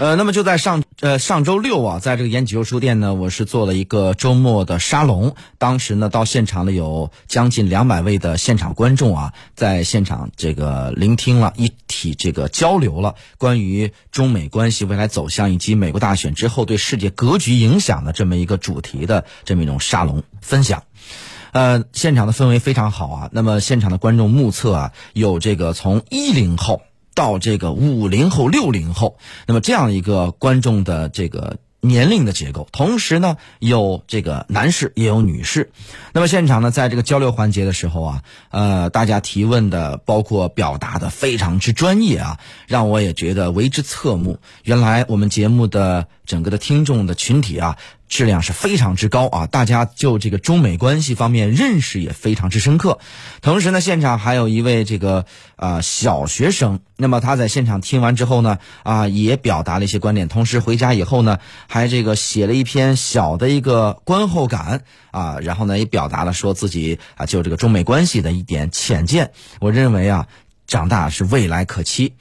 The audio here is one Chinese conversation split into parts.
呃，那么就在上呃上周六啊，在这个延吉优书店呢，我是做了一个周末的沙龙。当时呢，到现场呢有将近两百位的现场观众啊，在现场这个聆听了一体这个交流了关于中美关系未来走向以及美国大选之后对世界格局影响的这么一个主题的这么一种沙龙分享。呃，现场的氛围非常好啊。那么现场的观众目测啊，有这个从一零后。到这个五零后、六零后，那么这样一个观众的这个年龄的结构，同时呢，有这个男士也有女士。那么现场呢，在这个交流环节的时候啊，呃，大家提问的包括表达的非常之专业啊，让我也觉得为之侧目。原来我们节目的整个的听众的群体啊。质量是非常之高啊！大家就这个中美关系方面认识也非常之深刻。同时呢，现场还有一位这个啊小学生，那么他在现场听完之后呢，啊也表达了一些观点。同时回家以后呢，还这个写了一篇小的一个观后感啊，然后呢也表达了说自己啊就这个中美关系的一点浅见。我认为啊，长大是未来可期。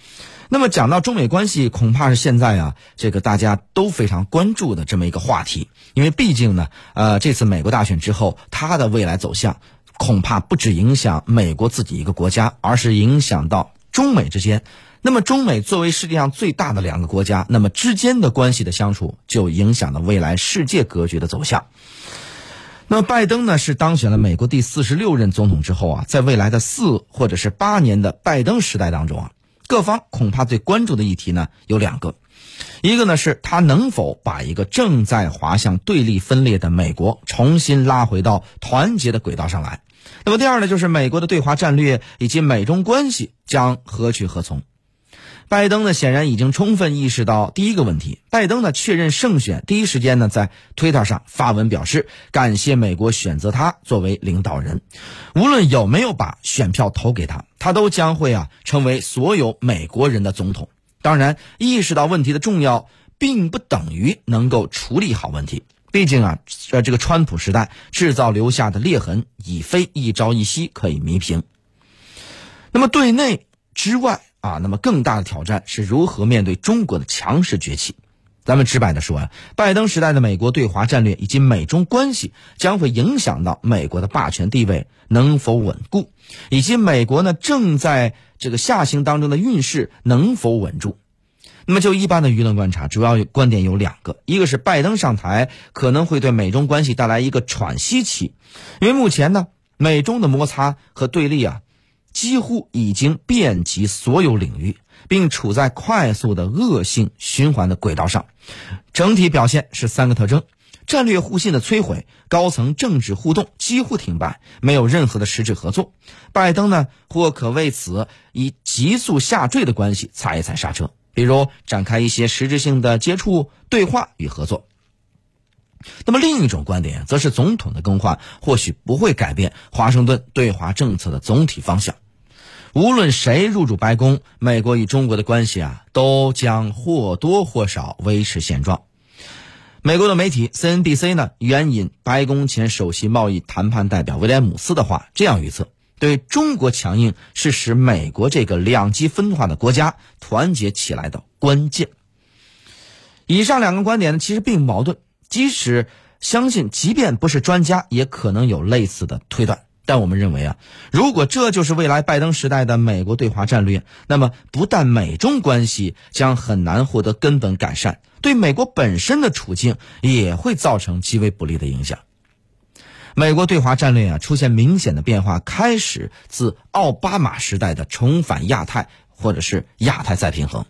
那么讲到中美关系，恐怕是现在啊，这个大家都非常关注的这么一个话题。因为毕竟呢，呃，这次美国大选之后，它的未来走向，恐怕不止影响美国自己一个国家，而是影响到中美之间。那么，中美作为世界上最大的两个国家，那么之间的关系的相处，就影响了未来世界格局的走向。那么，拜登呢，是当选了美国第四十六任总统之后啊，在未来的四或者是八年的拜登时代当中啊。各方恐怕最关注的议题呢有两个，一个呢是他能否把一个正在滑向对立分裂的美国重新拉回到团结的轨道上来。那么第二呢就是美国的对华战略以及美中关系将何去何从。拜登呢显然已经充分意识到第一个问题。拜登呢确认胜选，第一时间呢在推特上发文表示感谢美国选择他作为领导人，无论有没有把选票投给他，他都将会啊成为所有美国人的总统。当然，意识到问题的重要，并不等于能够处理好问题。毕竟啊，呃，这个川普时代制造留下的裂痕，已非一朝一夕可以弥平。那么对内之外。啊，那么更大的挑战是如何面对中国的强势崛起？咱们直白的说啊，拜登时代的美国对华战略以及美中关系将会影响到美国的霸权地位能否稳固，以及美国呢正在这个下行当中的运势能否稳住。那么就一般的舆论观察，主要观点有两个：一个是拜登上台可能会对美中关系带来一个喘息期，因为目前呢美中的摩擦和对立啊。几乎已经遍及所有领域，并处在快速的恶性循环的轨道上。整体表现是三个特征：战略互信的摧毁，高层政治互动几乎停摆，没有任何的实质合作。拜登呢，或可为此以急速下坠的关系踩一踩刹车，比如展开一些实质性的接触、对话与合作。那么另一种观点，则是总统的更换或许不会改变华盛顿对华政策的总体方向。无论谁入主白宫，美国与中国的关系啊，都将或多或少维持现状。美国的媒体 CNBC 呢，援引白宫前首席贸易谈判代表威廉姆斯的话，这样预测：对中国强硬是使美国这个两极分化的国家团结起来的关键。以上两个观点呢，其实并不矛盾。即使相信，即便不是专家，也可能有类似的推断。但我们认为啊，如果这就是未来拜登时代的美国对华战略，那么不但美中关系将很难获得根本改善，对美国本身的处境也会造成极为不利的影响。美国对华战略啊出现明显的变化，开始自奥巴马时代的重返亚太，或者是亚太再平衡。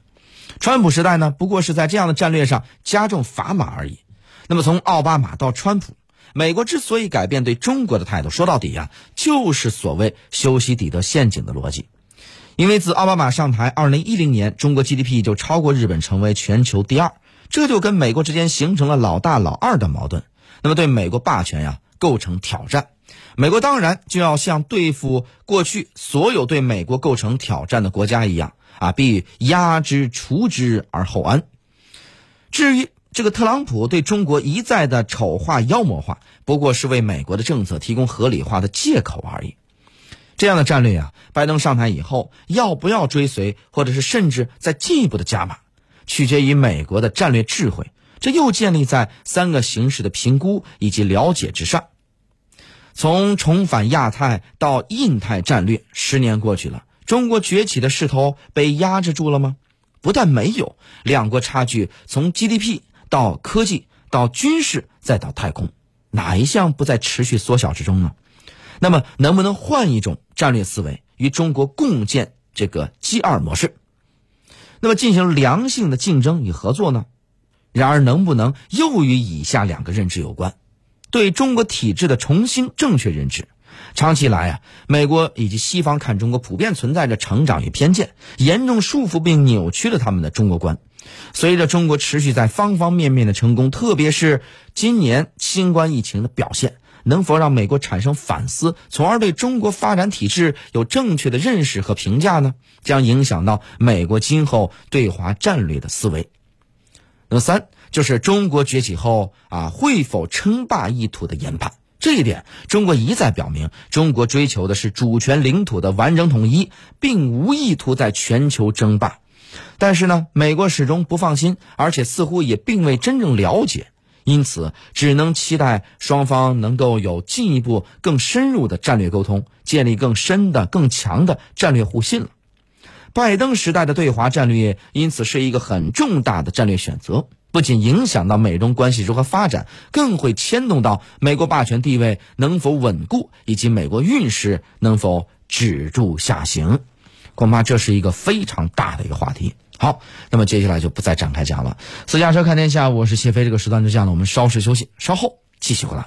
川普时代呢，不过是在这样的战略上加重砝码而已。那么从奥巴马到川普。美国之所以改变对中国的态度，说到底呀，就是所谓修昔底德陷阱的逻辑。因为自奥巴马上台，二零一零年中国 GDP 就超过日本，成为全球第二，这就跟美国之间形成了老大老二的矛盾。那么对美国霸权呀构成挑战，美国当然就要像对付过去所有对美国构成挑战的国家一样啊，必压之除之而后安。至于。这个特朗普对中国一再的丑化妖魔化，不过是为美国的政策提供合理化的借口而已。这样的战略啊，拜登上台以后要不要追随，或者是甚至再进一步的加码，取决于美国的战略智慧，这又建立在三个形势的评估以及了解之上。从重返亚太到印太战略，十年过去了，中国崛起的势头被压制住了吗？不但没有，两国差距从 GDP 到科技到军事再到太空，哪一项不在持续缩小之中呢？那么，能不能换一种战略思维，与中国共建这个 G 二模式？那么进行良性的竞争与合作呢？然而，能不能又与以下两个认知有关？对中国体制的重新正确认知。长期以来啊，美国以及西方看中国普遍存在着成长与偏见，严重束缚并扭曲了他们的中国观。随着中国持续在方方面面的成功，特别是今年新冠疫情的表现，能否让美国产生反思，从而对中国发展体制有正确的认识和评价呢？将影响到美国今后对华战略的思维。那么三。就是中国崛起后啊，会否称霸意图的研判？这一点，中国一再表明，中国追求的是主权领土的完整统一，并无意图在全球争霸。但是呢，美国始终不放心，而且似乎也并未真正了解，因此只能期待双方能够有进一步更深入的战略沟通，建立更深的、更强的战略互信了。拜登时代的对华战略，因此是一个很重大的战略选择。不仅影响到美中关系如何发展，更会牵动到美国霸权地位能否稳固，以及美国运势能否止住下行。恐怕这是一个非常大的一个话题。好，那么接下来就不再展开讲了。私家车看天下，我是谢飞。这个时段之下呢，我们稍事休息，稍后继续回来。